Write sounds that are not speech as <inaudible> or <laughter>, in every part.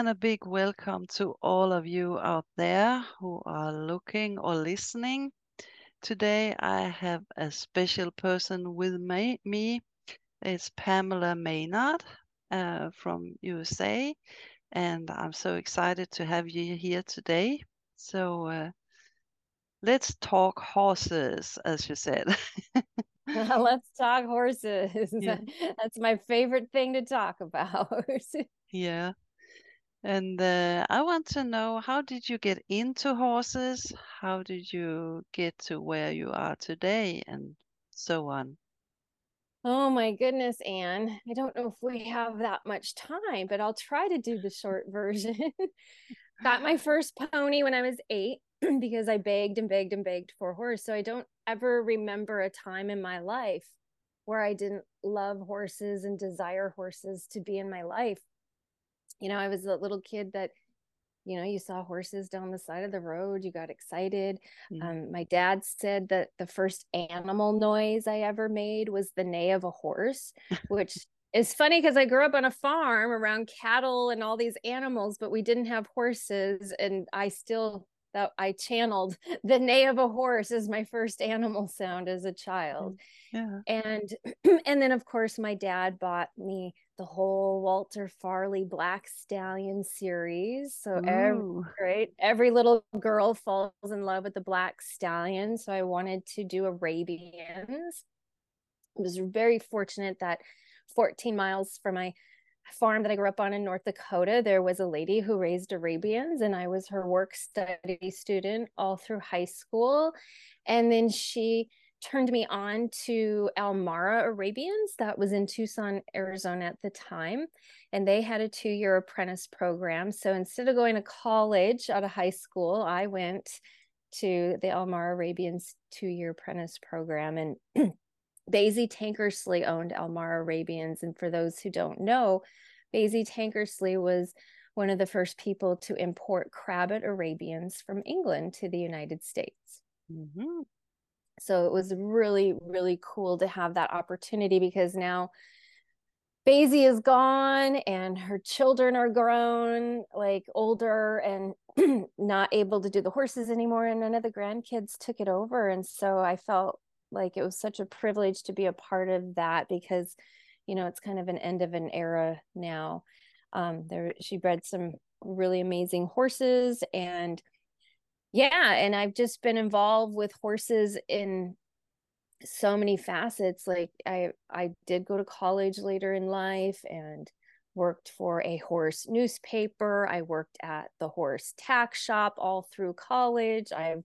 and a big welcome to all of you out there who are looking or listening. Today I have a special person with me. me. It's Pamela Maynard uh, from USA, and I'm so excited to have you here today. So uh, let's talk horses, as you said. <laughs> Let's talk horses. Yeah. <laughs> That's my favorite thing to talk about. <laughs> Yeah. And uh, I want to know how did you get into horses? How did you get to where you are today and so on? oh my goodness, Anne. I don't know if we have that much time, but I'll try to do the short version. <laughs> Got my <laughs> first pony when I was eight <clears throat> because I begged and begged and begged for a horse. So I don't ever remember a time in my life where I didn't love horses and desire horses to be in my life. You know, I was a little kid that, you know, you saw horses down the side of the road, you got excited. Mm. Um, my dad said that the first animal noise I ever made was the neigh of a horse, <laughs> which is funny because I grew up on a farm around cattle and all these animals, but we didn't have horses. And I still that I channeled <laughs> the neigh of a horse as my first animal sound as a child. Yeah. And <clears throat> and then of course my dad bought me the whole Walter Farley Black Stallion series. So every, right, every little girl falls in love with the Black Stallion. So I wanted to do Arabians. I was very fortunate that 14 miles from my farm that I grew up on in North Dakota, there was a lady who raised Arabians, and I was her work study student all through high school. And then she turned me on to Al-Marah Arabians, that was in Tucson, Arizona at the time. And they had a two year apprentice program. So instead of going to college out of high school, I went to the Al-Marah Arabians two year apprentice program. And <clears throat> Bazy Tankersley owned Al-Marah Arabians. And for those who don't know, Bazy Tankersley was one of the first people to import Crabbet Arabians from England to the United States. Mhm. So it was really, really cool to have that opportunity because now Bazy is gone and her children are grown, like older and <clears throat> not able to do the horses anymore. And none of the grandkids took it over. And so I felt like it was such a privilege to be a part of that because you know it's kind of an end of an era now um there she bred some really amazing horses and yeah and i've just been involved with horses in so many facets like i i did go to college later in life and worked for a horse newspaper i worked at the horse tack shop all through college i've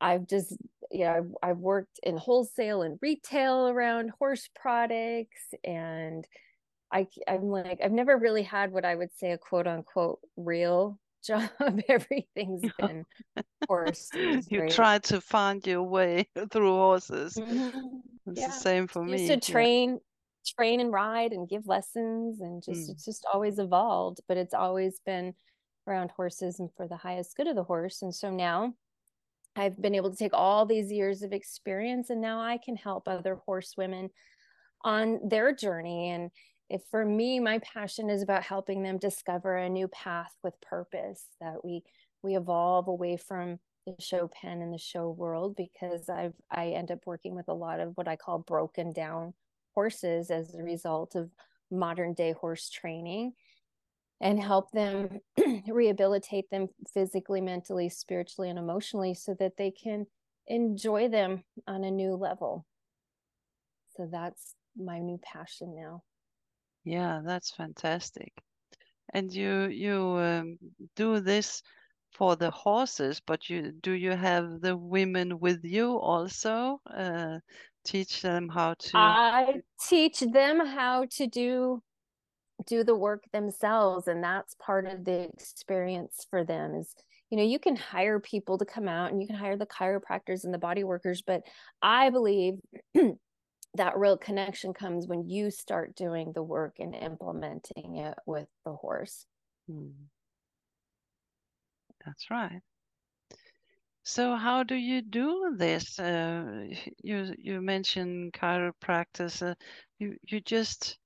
I've just, yeah, I've, I've worked in wholesale and retail around horse products. And I, I'm like, I've never really had what I would say a quote unquote real job. <laughs> Everything's been horses. <laughs> You right? tried to find your way <laughs> through horses. Mhm. It's Yeah. the same for me. Used to yeah. train, train and ride and give lessons and just, Mm. it's just always evolved, but it's always been around horses and for the highest good of the horse. And so now I've been able to take all these years of experience and now I can help other horsewomen on their journey. And if for me, my passion is about helping them discover a new path with purpose that we we evolve away from the show pen and the show world because I've I end up working with a lot of what I call broken down horses as a result of modern day horse training and help them <clears throat> rehabilitate them physically, mentally, spiritually, and emotionally so that they can enjoy them on a new level. So that's my new passion now. Yeah, that's fantastic. And you you um, do this for the horses, but you do you have the women with you also? Uh, teach them how to. I teach them how to do do the work themselves and that's part of the experience for them is you know you can hire people to come out and you can hire the chiropractors and the body workers but i believe <clears throat> that real connection comes when you start doing the work and implementing it with the horse Hmm. That's right. So how do you do this? Uh, you you mentioned chiropractic. Uh, you you just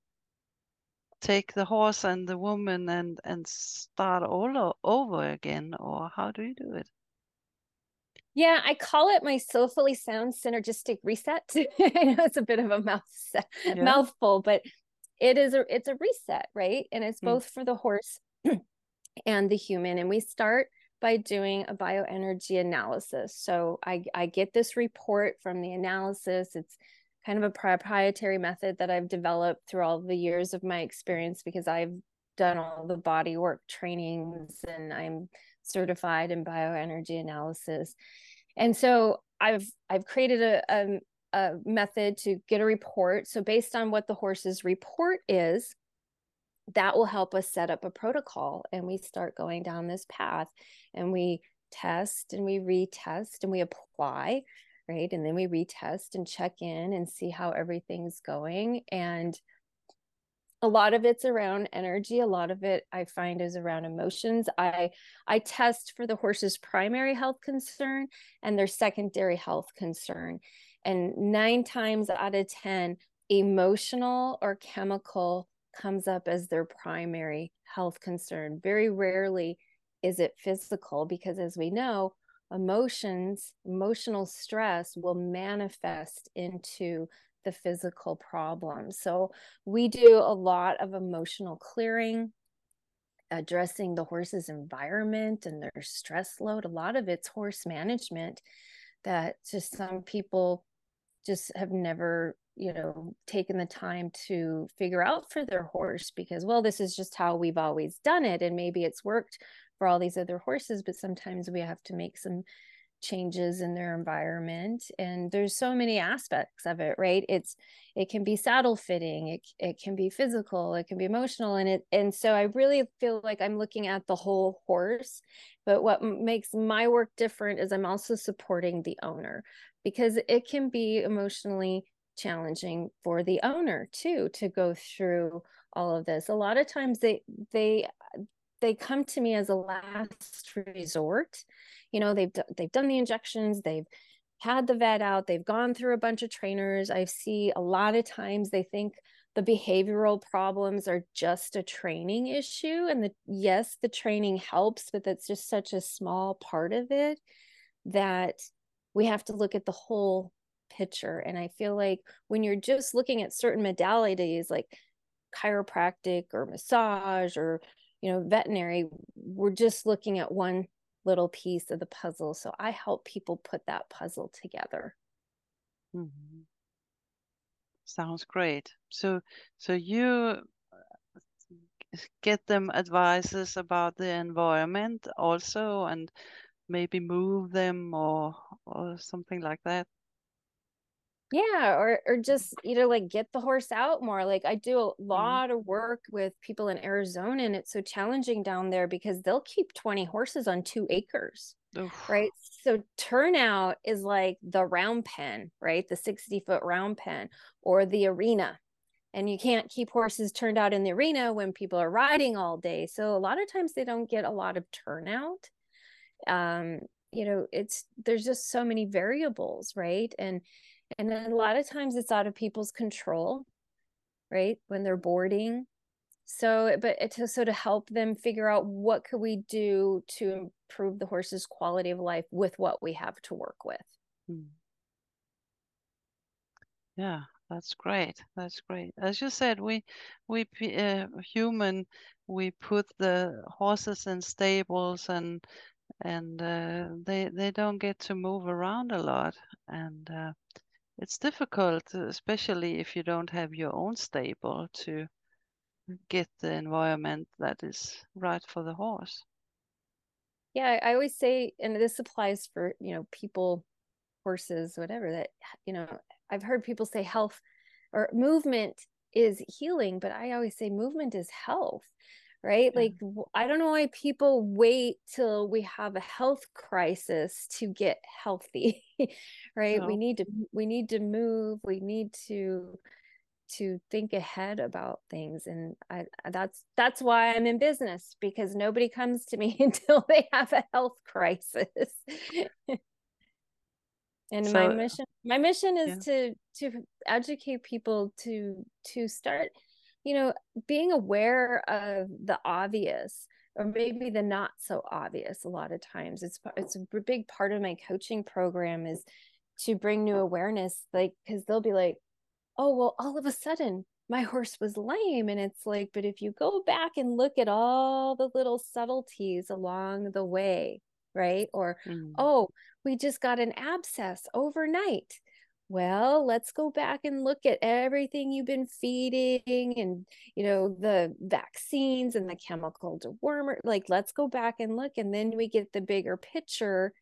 take the horse and the woman and and start all over again or how do you do it yeah i call it my soulfully sound synergistic reset <laughs> i know it's a bit of a mouth yeah. mouthful but it is a it's a reset right and it's mm. both for the horse <clears throat> and the human and we start by doing a bioenergy analysis so i i get this report from the analysis it's kind of a proprietary method that I've developed through all the years of my experience because I've done all the body work trainings and I'm certified in bioenergy analysis. And so I've I've created a, a, a method to get a report. So based on what the horse's report is, that will help us set up a protocol and we start going down this path and we test and we retest and we apply right? And then we retest and check in and see how everything's going. And a lot of it's around energy a lot of it i find is around emotions. I i test for the horse's primary health concern and their secondary health concern. And 9 times out of 10 emotional or chemical comes up as their primary health concern. Very rarely is it physical because as we know emotions, emotional stress will manifest into the physical problem. So we do a lot of emotional clearing, addressing the horse's environment and their stress load. A lot of it's horse management that just some people just have never you know taken the time to figure out for their horse because well this is just how we've always done it and maybe it's worked for all these other horses but sometimes we have to make some changes in their environment and there's so many aspects of it right? It's it can be saddle fitting it, it can be physical it can be emotional and it and so i really feel like i'm looking at the whole horse but what makes my work different is i'm also supporting the owner because it can be emotionally challenging for the owner too to go through all of this. A lot of times they they they come to me as a last resort you know they've they've done the injections they've had the vet out they've gone through a bunch of trainers. I see a lot of times they think the behavioral problems are just a training issue and the yes the training helps but that's just such a small part of it that we have to look at the whole picture. And i feel like when you're just looking at certain modalities like chiropractic or massage or you know veterinary we're just looking at one little piece of the puzzle so i help people put that puzzle together. Mm-hmm. sounds great. So so you uh, get them advices about the environment also and maybe move them or or something like that yeah or or just you know like get the horse out more like i do a mm-hmm. lot of work with people in arizona and it's so challenging down there because they'll keep 20 horses on two acres Oof. right so turnout is like the round pen right the 60 foot round pen or the arena and you can't keep horses turned out in the arena when people are riding all day so a lot of times they don't get a lot of turnout um you know it's there's just so many variables right and and then a lot of times it's out of people's control right when they're boarding. So but to so to help them figure out what could we do to improve the horse's quality of life with what we have to work with. Hmm. yeah that's great that's great. As you said we we uh, human we put the horses in stables and and uh, they they don't get to move around a lot. And uh, it's difficult, especially if you don't have your own stable to get the environment that is right for the horse. Yeah, I always say, and this applies for, you know, people, horses, whatever, that, you know, I've heard people say health or movement is healing, but I always say movement is health right? Yeah. Like, I don't know why people wait till we have a health crisis to get healthy, <laughs> right? No. We need to, we need to move. We need to, to think ahead about things and I that's that's why I'm in business because nobody comes to me <laughs> until they have a health crisis. <laughs> and so, my mission my mission is yeah. to to educate people to to start you know being aware of the obvious or maybe the not so obvious a lot of times it's it's a big part of my coaching program is to bring new awareness like because they'll be like oh well all of a sudden my horse was lame. And it's like but if you go back and look at all the little subtleties along the way right? Or mm. oh we just got an abscess overnight well let's go back and look at everything you've been feeding and you know the vaccines and the chemical dewormer like let's go back and look and then we get the bigger picture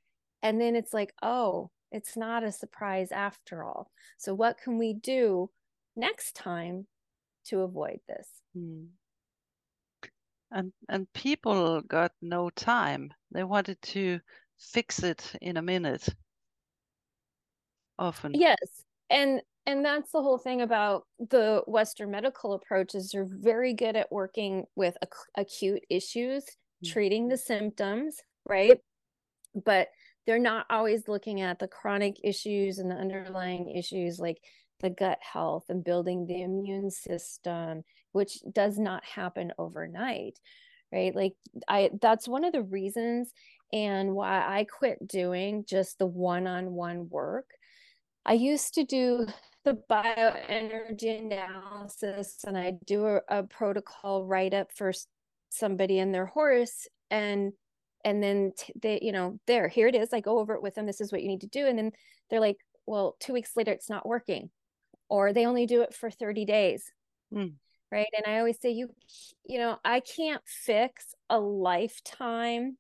and then it's like oh it's not a surprise after all. So what can we do next time to avoid this? Hmm. and and people got no time. They wanted to fix it in a minute often. Yes and and that's the whole thing about the western medical approaches. They're very good at working with ac- acute issues mm-hmm. treating the symptoms right? But they're not always looking at the chronic issues and the underlying issues like the gut health and building the immune system which does not happen overnight right? Like i that's one of the reasons and why i quit doing just the one-on-one work I used to do the bioenergy analysis and I do a, a protocol write up for somebody and their horse and and then t- they you know there here it is i go over it with them this is what you need to do and then they're like well two weeks later it's not working or they only do it for 30 days mm. right and i always say you you know i can't fix a lifetime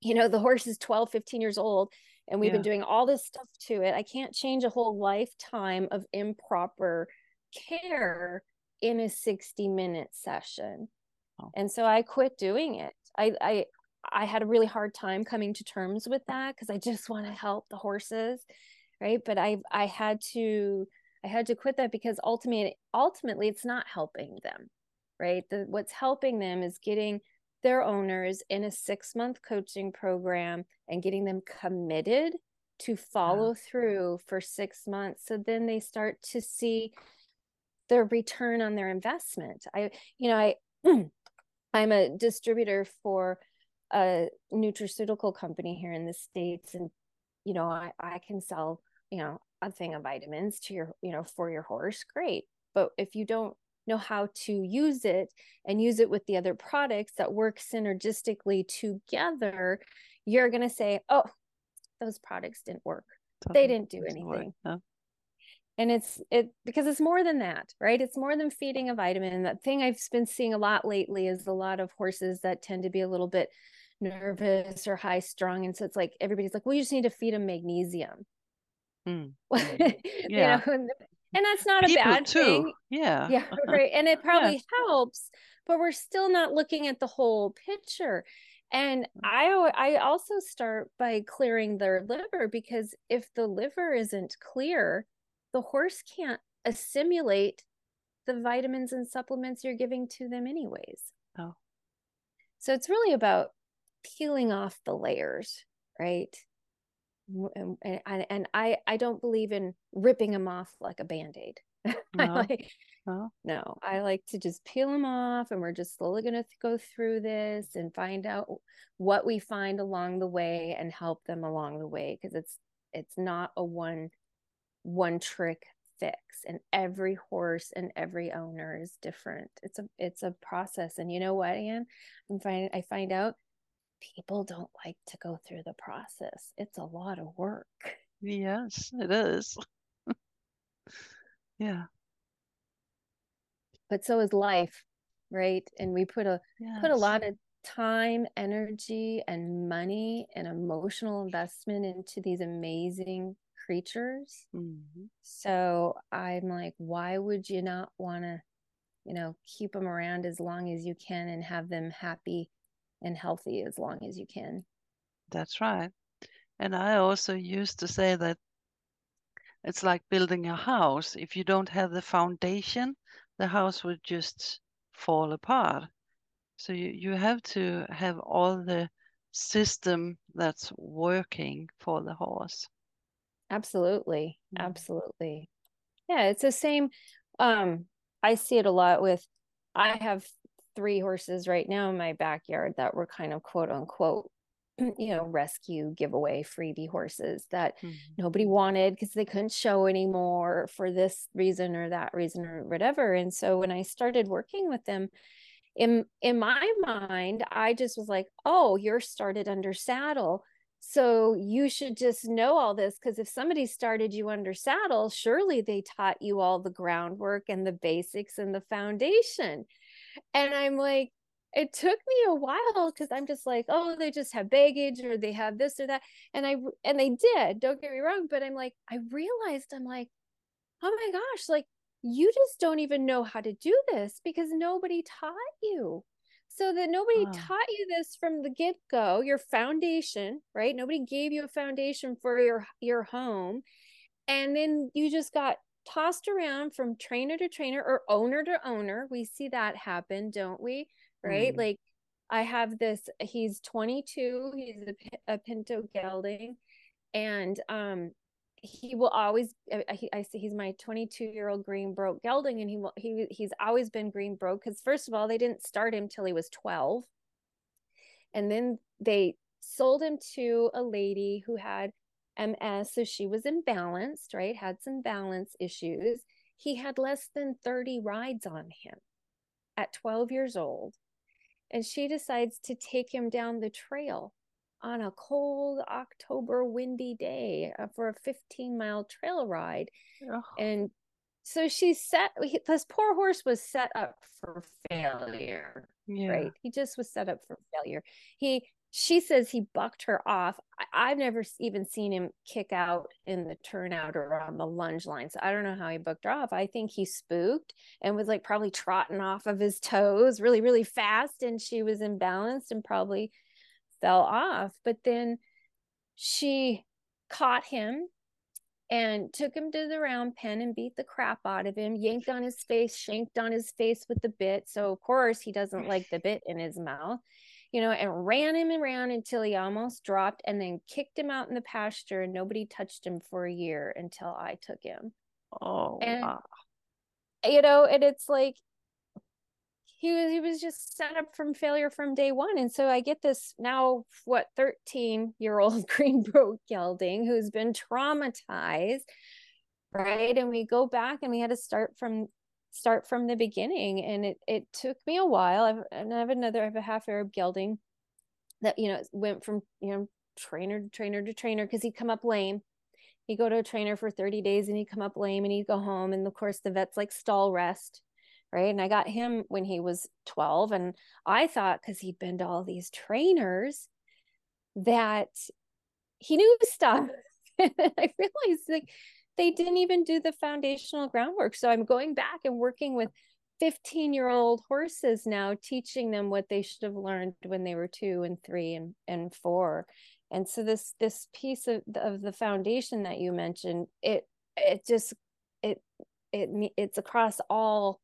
you know the horse is 12 15 years old and we've yeah. been doing all this stuff to it i can't change a whole lifetime of improper care in a 60 minute session oh. and so i quit doing it i i i had a really hard time coming to terms with that because i just want to help the horses right but i i had to i had to quit that because ultimately ultimately it's not helping them right the, what's helping them is getting their owners in a six month coaching program and getting them committed to follow yeah. through for six months. So then they start to see their return on their investment. I, you know, I, <clears throat> I'm a distributor for a nutraceutical company here in the States. And, you know, I, I can sell, you know, a thing of vitamins to your, you know, for your horse. Great. But if you don't know how to use it and use it with the other products that work synergistically together, you're going to say, oh, those products didn't work. Totally. They didn't do anything. And it's it because it's more than that, right? It's more than feeding a vitamin. That thing I've been seeing a lot lately is a lot of horses that tend to be a little bit nervous or high strung. And so it's like everybody's like, well, you just need to feed them magnesium. Mm. <laughs> yeah. you know, and that's not People a bad too. thing. Yeah. Yeah right and it probably helps but we're still not looking at the whole picture. And mm. i i also start by clearing their liver because if the liver isn't clear the horse can't assimilate the vitamins and supplements you're giving to them anyways. Oh. So it's really about peeling off the layers right and, and, and I I don't believe in ripping them off like a band-aid. <laughs> No. I like, no. no, I like to just peel them off and we're just slowly going to go through this and find out what we find along the way and help them along the way because it's it's not a one one trick fix and every horse and every owner is different it's a it's a process and you know what anne i'm finding i find out people don't like to go through the process. It's a lot of work. Yes, it is. <laughs> yeah. But so is life, right? And we put a yes. put a lot of time, energy, and money and emotional investment into these amazing creatures. Mm-hmm. So I'm like, why would you not want to, you know, keep them around as long as you can and have them happy and healthy as long as you can. That's right. And I also used to say that it's like building a house. If you don't have the foundation, the house would just fall apart. So you, you have to have all the system that's working for the horse. Absolutely. Mm. Absolutely. Yeah, it's the same. Um, I see it a lot with I have three horses right now in my backyard that were kind of quote unquote <clears throat> you know rescue giveaway freebie horses that mm-hmm. nobody wanted because they couldn't show anymore for this reason or that reason or whatever. And so when i started working with them in in my mind i just was like oh you're started under saddle. So you should just know all this because if somebody started you under saddle surely they taught you all the groundwork and the basics and the foundation and I'm like, it took me a while because I'm just like, oh, they just have baggage or they have this or that. And I, and they did, don't get me wrong. But I'm like, I realized I'm like, oh my gosh, like you just don't even know how to do this because nobody taught you. So that nobody oh. taught you this from the get go, your foundation, right? Nobody gave you a foundation for your your home, and then you just got tossed around from trainer to trainer or owner to owner. We see that happen, don't we? Right? Mm. Like I have this, he's 22, he's a, a Pinto gelding, and um, he will always he, I see he's my 22 year old Greenbroke gelding and he will he he's always been Greenbroke because first of all they didn't start him till he was 12 and then they sold him to a lady who had MS. So she was imbalanced, right? Had some balance issues. He had less than 30 rides on him at 12 years old. And she decides to take him down the trail on a cold October windy day uh, for a 15 mile trail ride. Oh. And so she set this poor horse was set up for failure. Yeah. Right. He just was set up for failure. He she says he bucked her off. I, have never even seen him kick out in the turnout or on the lunge line. So I don't know how he bucked her off. I think he spooked and was like probably trotting off of his toes really, really fast. And she was imbalanced and probably fell off. But then she caught him and took him to the round pen and beat the crap out of him, yanked on his face, shanked on his face with the bit. So, of course, he doesn't like the bit in his mouth you know, and ran him around until he almost dropped and then kicked him out in the pasture and nobody touched him for a year until I took him. Oh, and, wow. you know, and it's like he was he was just set up from failure from day one. And so I get this now what 13 year old <laughs> Greenbroke gelding who's been traumatized, right? And we go back and we had to start from start from the beginning and it it took me a while. I've, and I have another I have a half Arab gelding that you know went from you know trainer to trainer to trainer because he'd come up lame. He'd go to a trainer for 30 days and he'd come up lame and he'd go home and of course the vet's like stall rest right? And I got him when he was 12 and I thought because he'd been to all these trainers that he knew stuff. <laughs> I realized like they didn't even do the foundational groundwork. So I'm going back and working with 15 year old horses now, teaching them what they should have learned when they were two and three and, and four. And so this this piece of, of the foundation that you mentioned, it it just it it it's across all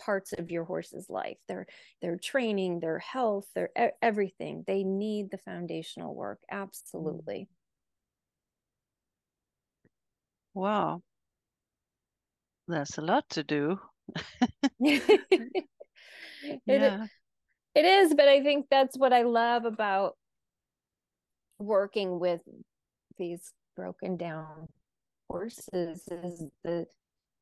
parts of your horse's life their their training their health their everything they need the foundational work mm-hmm. absolutely Wow. that's a lot to do. <laughs> it, yeah. it is, but I think that's what I love about working with these broken down horses is the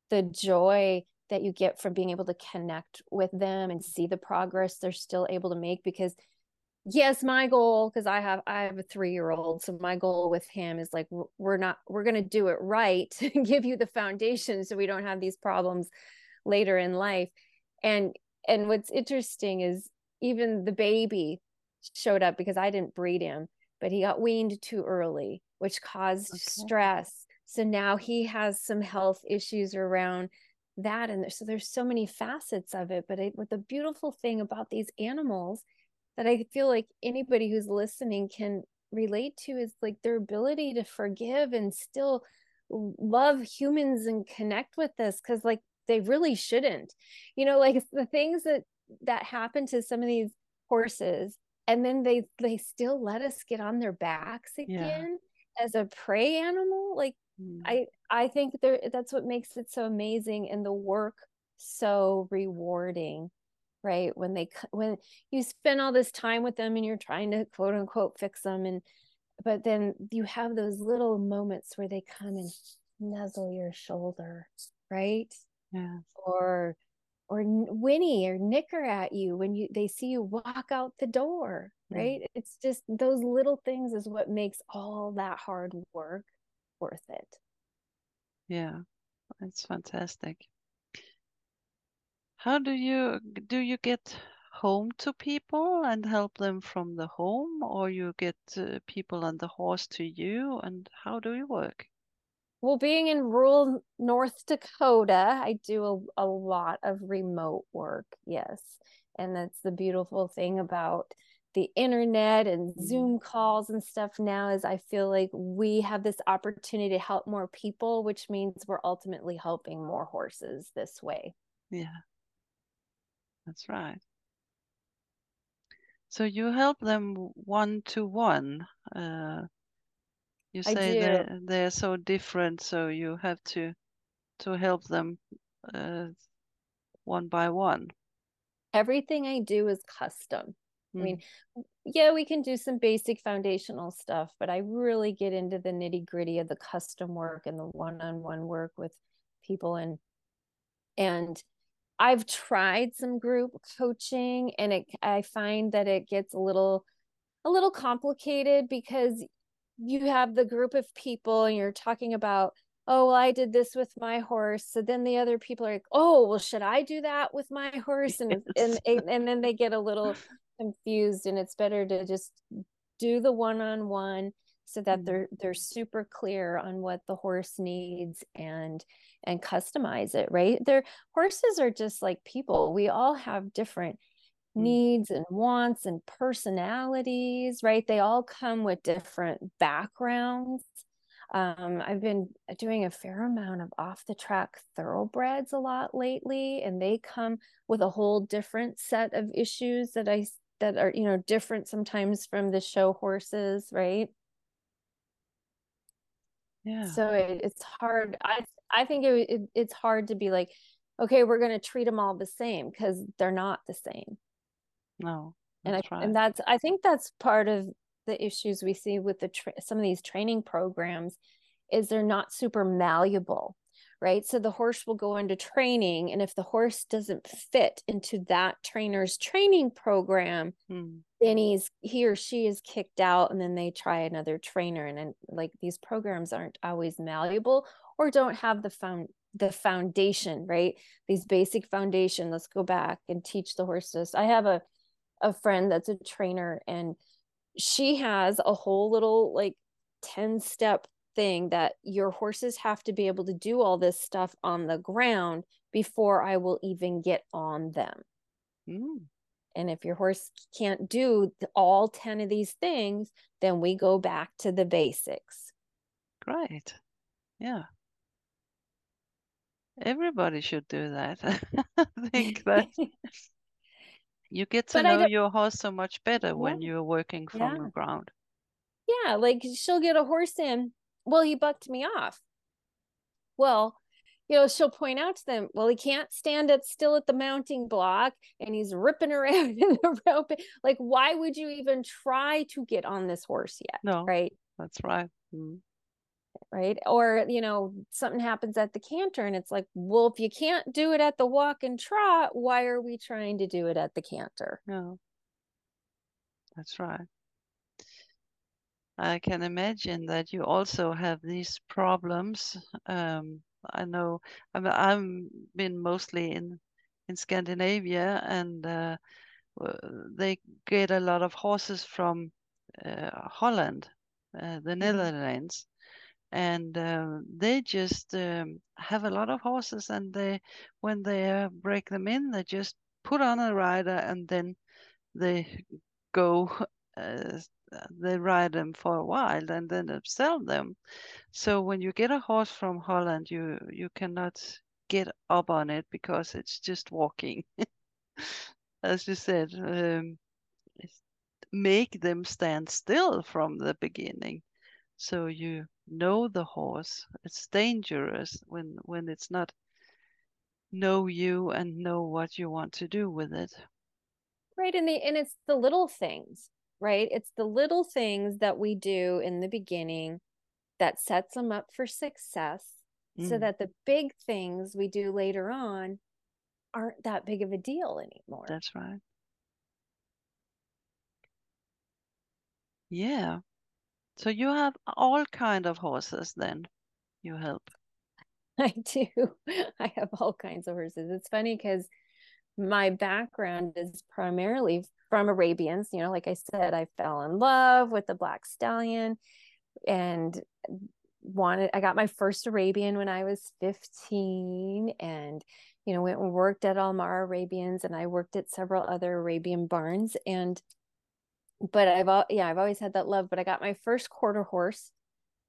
the joy that you get from being able to connect with them and see the progress they're still able to make because yes my goal because i have i have a three year old so my goal with him is like we're not we're going to do it right <laughs> and give you the foundation so we don't have these problems later in life and and what's interesting is even the baby showed up because i didn't breed him but he got weaned too early which caused okay. stress so now he has some health issues around that and there, so there's so many facets of it but it, what the beautiful thing about these animals that I feel like anybody who's listening can relate to is like their ability to forgive and still love humans and connect with this because like they really shouldn't you know like <laughs> the things that that happen to some of these horses and then they they still let us get on their backs again yeah. as a prey animal like mm. i i think there that's what makes it so amazing and the work so rewarding right? When they when you spend all this time with them and you're trying to quote unquote fix them and but then you have those little moments where they come and nuzzle your shoulder right? Yeah. Or or whinny or nicker at you when you they see you walk out the door right? Mm. it's just those little things is what makes all that hard work worth it. Yeah. It's fantastic how do you do you get home to people and help them from the home or you get uh, people on the horse to you and how do you work? Well being in rural north dakota i do a, a lot of remote work yes. And that's the beautiful thing about the internet and zoom calls and stuff now is i feel like we have this opportunity to help more people which means we're ultimately helping more horses this way. Yeah that's right. So you help them one to one. Uh, you say they're, they're so different, so you have to to help them uh, one by one. Everything I do is custom. Mm. I mean, hmm. yeah, we can do some basic foundational stuff, but I really get into the nitty gritty of the custom work and the one on one work with people and and I've tried some group coaching and it I find that it gets a little a little complicated because you have the group of people and you're talking about oh well i did this with my horse so then the other people are like oh well should i do that with my <laughs> horse and yes. <laughs> and, and then they get a little confused and it's better to just do the one-on-one so that mm-hmm. they're they're super clear on what the horse needs and and customize it right their horses are just like people we all have different mm-hmm. needs and wants and personalities right they all come with different backgrounds um, I've been doing a fair amount of off the track thoroughbreds a lot lately, and they come with a whole different set of issues that I that are you know different sometimes from the show horses, right? Yeah. So it, it's hard i i think it, it, it's hard to be like okay we're going to treat them all the same because they're not the same. No and i right. and that's i think that's part of the issues we see with the tra- some of these training programs is they're not super malleable right? So the horse will go into training and if the horse doesn't fit into that trainer's training program hmm. then he's he or she is kicked out and then they try another trainer and then like these programs aren't always malleable or don't have the found the foundation right? These basic foundation let's go back and teach the horses i have a a friend that's a trainer and she has a whole little like 10 step thing that your horses have to be able to do all this stuff on the ground before i will even get on them mm. And if your horse can't do all 10 of these things, then we go back to the basics. Great. Yeah. Everybody should do that. I <laughs> think that <laughs> you get to but know your horse so much better yeah. when you're working from yeah. the ground. Yeah, like she'll get a horse in. Well, he bucked me off. Well, you know, she'll point out to them, well, he can't stand it still at the mounting block and he's ripping around <laughs> in the rope. Like, why would you even try to get on this horse yet? No. Right. That's right. Mm-hmm. Right. Or, you know, something happens at the canter and it's like, well, if you can't do it at the walk and trot, why are we trying to do it at the canter? No. That's right. I can imagine that you also have these problems um, I know I'm I'm been mostly in in Scandinavia and uh, they get a lot of horses from uh, Holland, uh, the mm-hmm. Netherlands, and uh, they just um, have a lot of horses and they when they uh, break them in they just put on a rider and then they go <laughs> uh, they ride them for a while and then sell them. So when you get a horse from Holland, you you cannot get up on it because it's just walking. <laughs> As you said, um, make them stand still from the beginning, so you know the horse. It's dangerous when when it's not know you and know what you want to do with it. right and the and it's the little things right? It's the little things that we do in the beginning that sets them up for success mm. so that the big things we do later on aren't that big of a deal anymore. That's right. Yeah. So you have all kind of horses then you help. <laughs> I do. <laughs> I have all kinds of horses. It's funny because my background is primarily from Arabians. You know, like I said, I fell in love with the black stallion and wanted I got my first Arabian when I was 15 and you know went and worked at Al-Marah Arabians and I worked at several other Arabian barns and but I've all yeah I've always had that love but I got my first quarter horse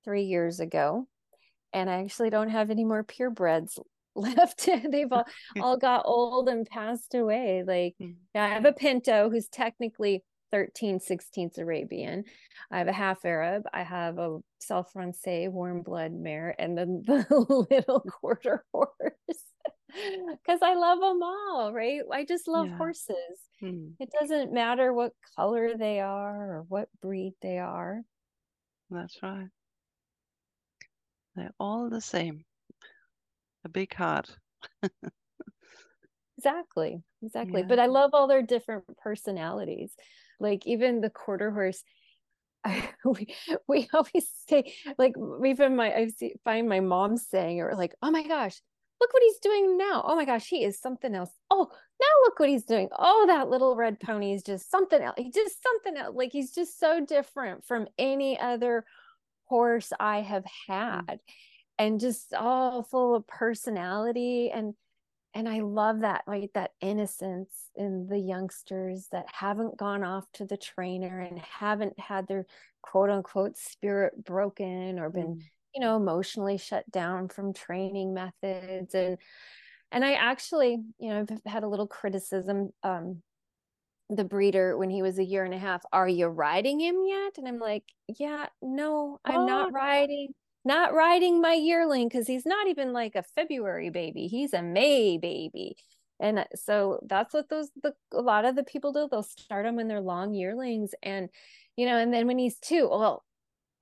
3 years ago and I actually don't have any more purebreds <laughs> left they've all, all got old and passed away. Like mm. yeah, i have a pinto who's technically 13 16th arabian. I have a half arab. I have a Selle Français warm blood mare and then <laughs> the little quarter horse. <laughs> Because i love them all right? I just love yeah. horses. Hmm. it doesn't matter what color they are or what breed they are. That's right. They're all the same a big heart. exactly, exactly. Yeah. But I love all their different personalities. Like even the quarter horse, I, <laughs> we we always say like even my I see, find my mom saying or like, oh my gosh, look what he's doing now. Oh my gosh, he is something else. Oh, now look what he's doing. Oh, that little red pony is just something else. He's just something else. Like he's just so different from any other horse I have mm. had and just all full of personality and and I love that like that innocence in the youngsters that haven't gone off to the trainer and haven't had their quote unquote spirit broken or been mm. you know emotionally shut down from training methods and and I actually you know I've had a little criticism um the breeder when he was a year and a half are you riding him yet and i'm like yeah no i'm oh. not riding not riding my yearling because he's not even like a February baby. He's a May baby. And uh, so that's what those the a lot of the people do. They'll start them when they're long yearlings. And you know, and then when he's two, well,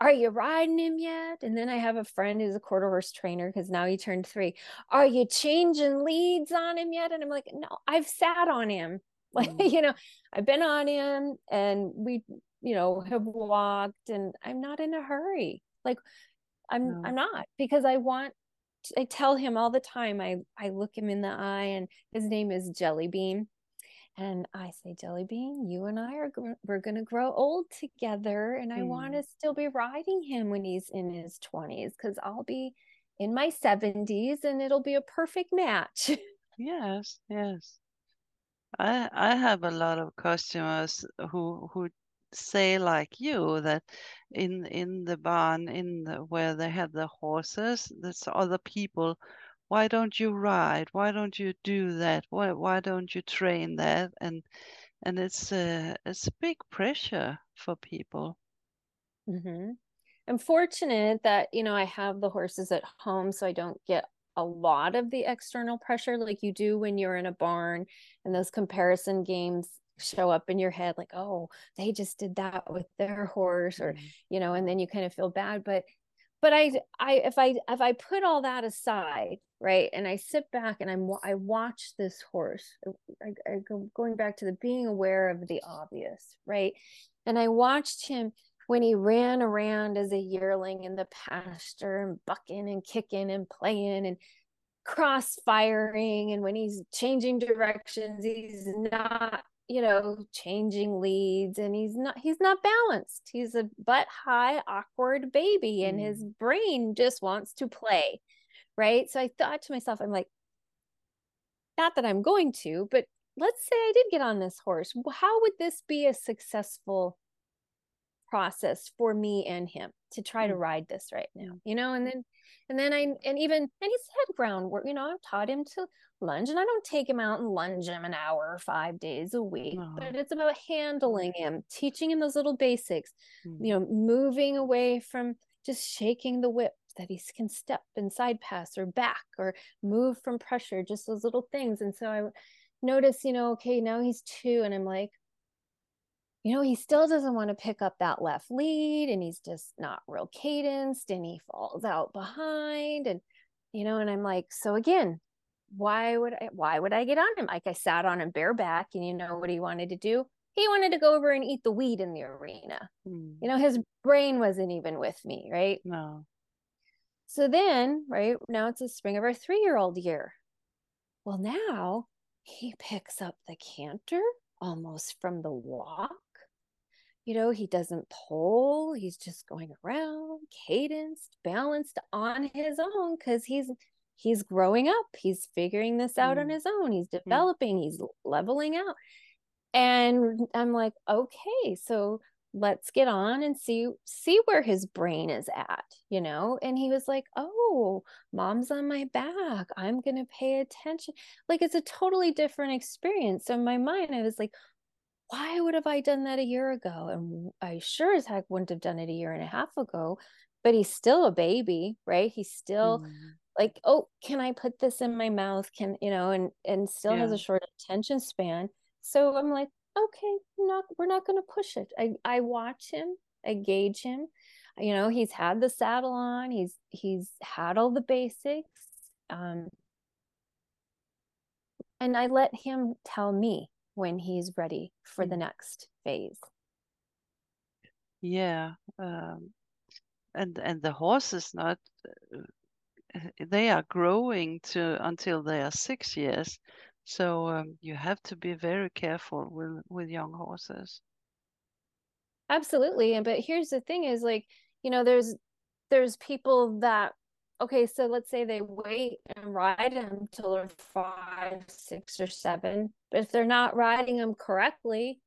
are you riding him yet? And then I have a friend who's a quarter horse trainer because now he turned three. Are you changing leads on him yet? And I'm like, no, I've sat on him. <laughs> Like, mm. you know, I've been on him and we, you know, have walked and I'm not in a hurry. Like I'm no. I'm not because I want I tell him all the time. I I look him in the eye and his name is Jelly Bean. And I say, Jelly Bean, you and I are we're going to grow old together and I mm. want to still be riding him when he's in his 20s cuz I'll be in my 70s and it'll be a perfect match. <laughs> yes, yes. I I have a lot of customers who who say like you that in in the barn in the, where they have the horses there's other people why don't you ride? Why don't you do that? Why why don't you train that? And and it's a it's a big pressure for people. Mm-hmm. i'm fortunate that you know i have the horses at home so i don't get a lot of the external pressure like you do when you're in a barn and those comparison games show up in your head like oh they just did that with their horse or mm-hmm. you know and then you kind of feel bad but but i i if i if i put all that aside right and i sit back and i'm i watch this horse I, I go going back to the being aware of the obvious right and i watched him when he ran around as a yearling in the pasture and bucking and kicking and playing and cross firing and when he's changing directions he's not you know changing leads and he's not he's not balanced. He's a butt high awkward baby and mm. his brain just wants to play right? So i thought to myself i'm like not that i'm going to but let's say i did get on this horse. How would this be a successful process for me and him to try mm. to ride this right now you know and then and then I and even and he's had groundwork, you know, I've taught him to lunge and I don't take him out and lunge him an hour five days a week, no. but it's about handling him, teaching him those little basics, mm. you know, moving away from just shaking the whip that he can step and side pass or back or move from pressure, just those little things. And so I notice, you know, okay, now he's two, and I'm like, you know, he still doesn't want to pick up that left lead and he's just not real cadenced and he falls out behind. And, you know, and I'm like, so again, why would I why would I get on him? Like I sat on him bareback and you know what he wanted to do? He wanted to go over and eat the weed in the arena. Mm. You know, his brain wasn't even with me, right? No. So then, right, now it's the spring of our three-year-old year. Well, now he picks up the canter almost from the walk you know, he doesn't pull, he's just going around, cadenced, balanced on his own because he's he's growing up, he's figuring this out mm. on his own, he's mm. developing, mm. he's leveling out. And I'm like, okay, so let's get on and see see where his brain is at you know and he was like oh mom's on my back i'm going to pay attention like it's a totally different experience so in my mind i was like why would have I done that a year ago? And I sure as heck wouldn't have done it a year and a half ago. But he's still a baby, right? He's still mm. like, oh, can I put this in my mouth? Can you know, and and still yeah. has a short attention span. So I'm like, okay, not we're not gonna push it. I I watch him, I gauge him. You know, he's had the saddle on, he's he's had all the basics. Um and I let him tell me when he's ready for the mm. next phase. Yeah um, and and the horse is not uh, they are growing to until they are six years. So um, you have to be very careful with with young horses. Absolutely and but here's the thing is like you know there's there's people that okay, so let's say they wait and ride them until they're five, six, or seven. But if they're not riding them correctly,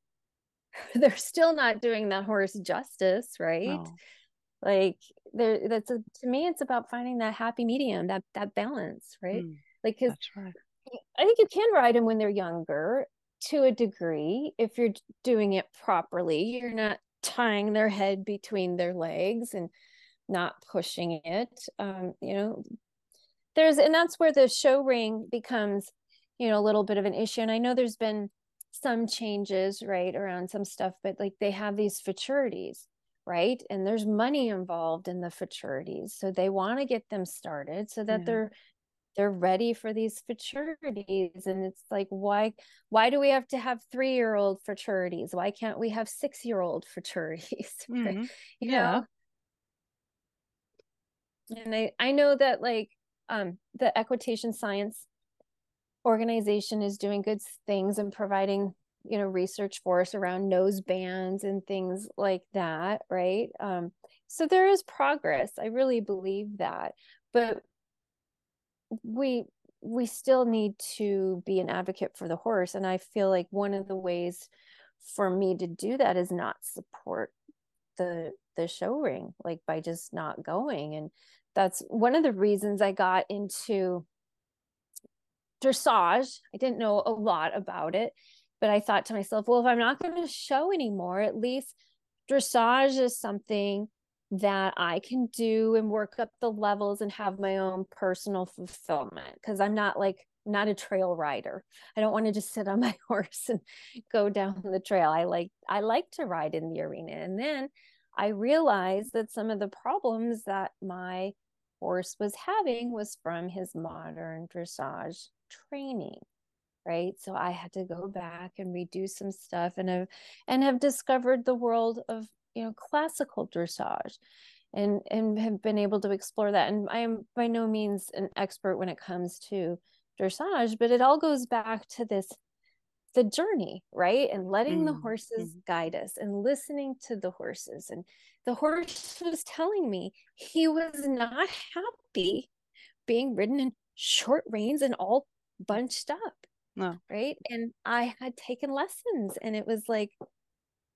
<laughs> they're still not doing that horse justice, right? No. Like there, that's a, to me, it's about finding that happy medium, that that balance, right? Mm, like, because right. I think you can ride them when they're younger to a degree if you're doing it properly. You're not tying their head between their legs and not pushing it um you know there's and that's where the show ring becomes you know a little bit of an issue. And i know there's been some changes right around some stuff but like they have these futurities right? And there's money involved in the futurities so they want to get them started so that yeah. they're they're ready for these futurities and it's like why why do we have to have three year old futurities why can't we have six year old <laughs> futurities mm-hmm. you yeah. know and i i know that like um the equitation science organization is doing good things and providing you know research for us around nose bands and things like that right? Um so there is progress. I really believe that. But we we still need to be an advocate for the horse. And i feel like one of the ways for me to do that is not support the the show ring like by just not going and that's one of the reasons I got into dressage. I didn't know a lot about it, but I thought to myself, well, if I'm not going to show anymore, at least dressage is something that I can do and work up the levels and have my own personal fulfillment because I'm not like not a trail rider. I don't want to just sit on my <laughs> horse and go down the trail. I like I like to ride in the arena. And then I realized that some of the problems that my horse was having was from his modern dressage training right? So i had to go back and redo some stuff and have and have discovered the world of you know classical dressage and and have been able to explore that. And i am by no means an expert when it comes to dressage but it all goes back to this the journey right and letting mm. the horses mm. guide us and listening to the horses and the horse was telling me he was not happy being ridden in short reins and all bunched up. No. Right. And I had taken lessons and it was like,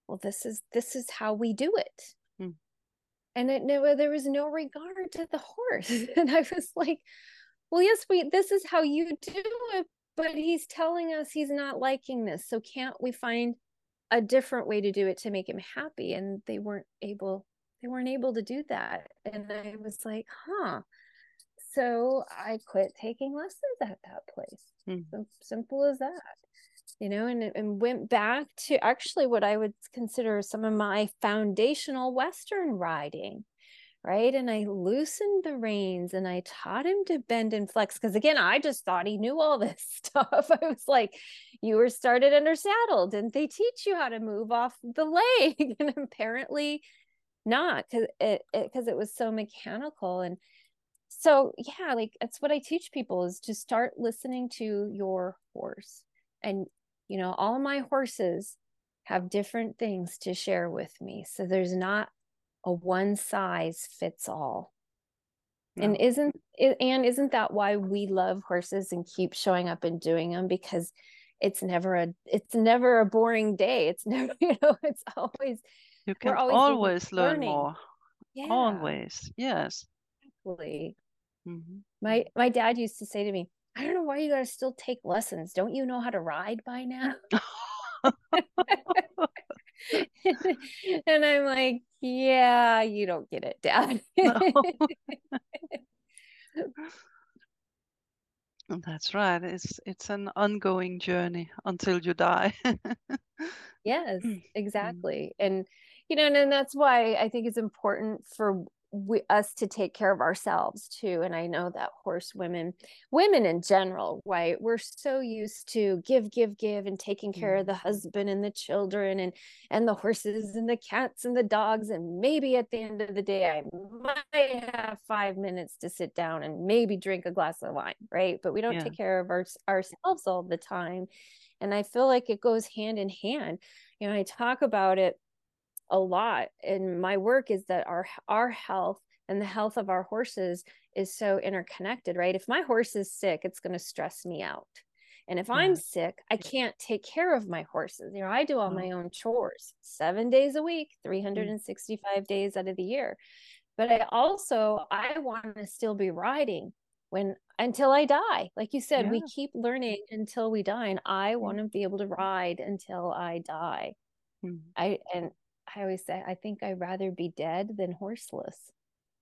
well, this is this is how we do it. Hmm. And it no there was no regard to the horse. <laughs> and I was like, well, yes, we this is how you do it, but he's telling us he's not liking this. So can't we find a different way to do it to make him happy and they weren't able they weren't able to do that and i was like huh so I quit taking lessons at that place. Mm. simple as that. You know, and and went back to actually what I would consider some of my foundational Western riding right? And I loosened the reins and I taught him to bend and flex. Because again, I just thought he knew all <laughs> this stuff. I was like, you were started under saddle. Didn't they teach you how to move off the leg? <laughs> and apparently not because it because it, it was so mechanical. And so yeah, like that's what I teach people is to start listening to your horse. And you know, all my horses have different things to share with me. So there's not a one size fits all. No. And isn't and isn't that why we love horses and keep showing up and doing them because it's never a it's never a boring day. It's <laughs> never you know it's always you can always, always learn more. Yeah. Always, yes. Exactly. Mm-hmm. My my dad used to say to me, "I don't know why you got to still take lessons. Don't you know how to ride by now?" <laughs> <laughs> <laughs> and I'm like, yeah, you don't get it, Dad. <laughs> That's right. It's it's an ongoing journey until you die. <laughs> yes, mm. exactly. And you know, and that's why I think it's important for we us to take care of ourselves too and i know that horse women women in general right we're so used to give give give and taking care of the mm-hmm. husband and the children and and the horses and the cats and the dogs and maybe at the end of the day i might have five minutes to sit down and maybe drink a glass of wine right but we don't yeah. take care of our, ourselves all the time and i feel like it goes hand in hand you know i talk about it a lot in my work is that our our health and the health of our horses is so interconnected right if my horse is sick it's going to stress me out and if yeah. i'm sick i can't take care of my horses you know i do all my own chores 7 days a week mm. 365 mm. days out of the year but i also i want to still be riding when until i die like you said yeah. we keep learning until we die and i want to be able to ride until i die mm. i and I always say, I think I'd rather be dead than horseless.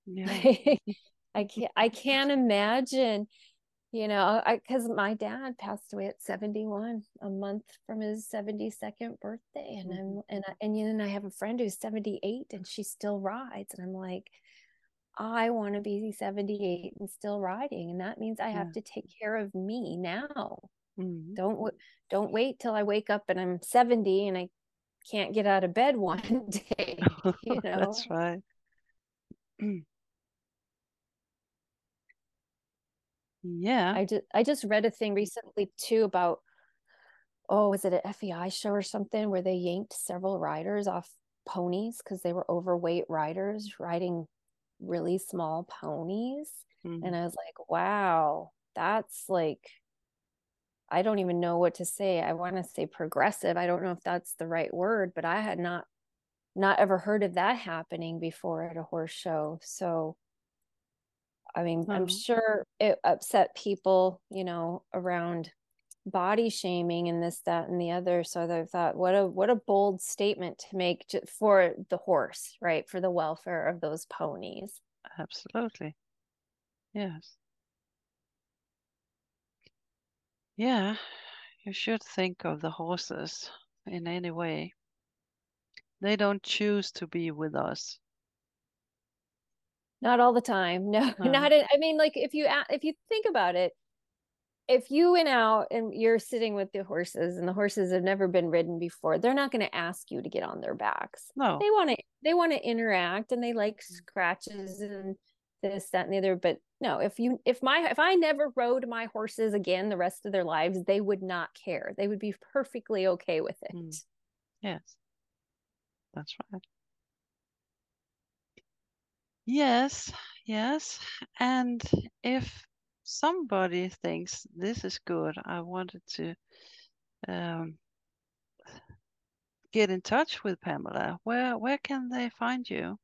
Yeah. <laughs> I can't, I can't imagine, you know, I, cause my dad passed away at 71, a month from his 72nd birthday. And mm-hmm. I'm, and I, and then I have a friend who's 78 and she still rides. And I'm like, I want to be 78 and still riding. And that means I have to take care of me now. Mm-hmm. Don't, don't wait till I wake up and I'm 70 and I can't get out of bed one <laughs> day. <laughs> You know? That's <clears throat> right. yeah. I just I just read a thing recently too about oh, was it an FEI show or something where they yanked several riders off ponies because they were overweight riders riding really small ponies. Mm-hmm. And I was like, wow, that's like I don't even know what to say. I want to say progressive. I don't know if that's the right word, but I had not not ever heard of that happening before at a horse show. So I mean, I'm uh-huh. sure it upset people, you know, around body shaming and this, that, and the other. So i thought, what a what a bold statement to make for the horse, right? For the welfare of those ponies. Absolutely. Yes. Yeah, you should think of the horses in any way. They don't choose to be with us. Not all the time. <laughs> No, no. not in, I mean, like if you if you think about it, if you went out and you're sitting with the horses and the horses have never been ridden before, they're not going to ask you to get on their backs. No, they want to they want to interact and they like mm. scratches and this that and the other but no if you if my if i never rode my horses again the rest of their lives they would not care. They would be perfectly okay with it. Mm. yes. That's right. Yes yes and if somebody thinks this is good i wanted to um, get in touch with pamela. Where where can they find you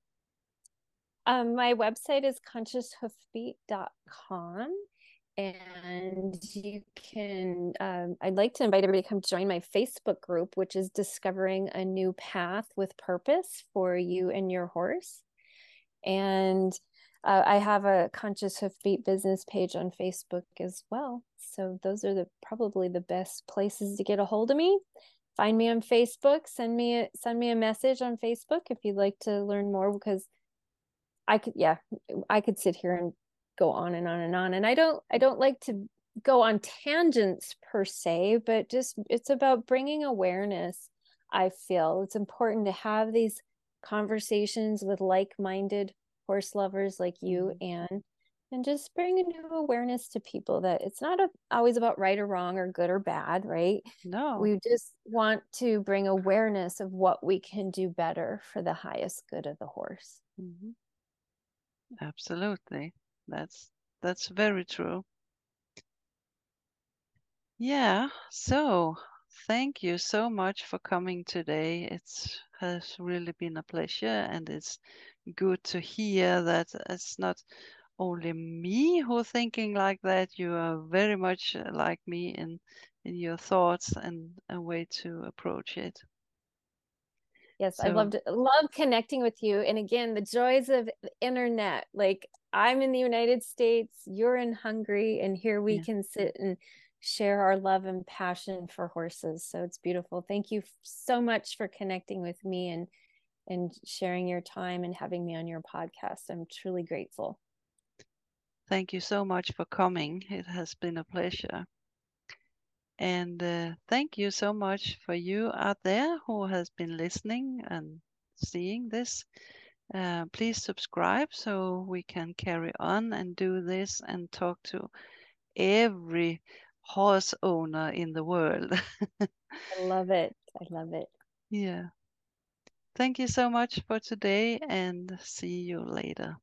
um, my website is conscioushoofbeat.com. And you can, um, I'd like to invite everybody to come join my Facebook group, which is Discovering a New Path with Purpose for You and Your Horse. And uh, I have a conscious hoofbeat business page on Facebook as well. So those are the probably the best places to get a hold of me. Find me on Facebook. Send me a, send me a message on Facebook if you'd like to learn more because I could yeah I could sit here and go on and on and on and I don't I don't like to go on tangents per se but just it's about bringing awareness I feel it's important to have these conversations with like-minded horse lovers like you mm-hmm. and and just bring a new awareness to people that it's not a, always about right or wrong or good or bad right no we just want to bring awareness of what we can do better for the highest good of the horse mm-hmm. Absolutely that's that's very true yeah so thank you so much for coming today it has really been a pleasure and it's good to hear that it's not only me who thinking like that. You are very much uh, like me in in your thoughts and a way to approach it. Yes, so, I loved love connecting with you. And again, the joys of the internet. Like I'm in the United States, you're in Hungary, and here we yeah. can sit and share our love and passion for horses. So it's beautiful. Thank you so much for connecting with me and and sharing your time and having me on your podcast. I'm truly grateful. Thank you so much for coming. It has been a pleasure. And uh, thank you so much for you out there who has been listening and seeing this. Uh, please subscribe so we can carry on and do this and talk to every horse owner in the world. <laughs> I love it. I love it. Yeah. Thank you so much for today and see you later.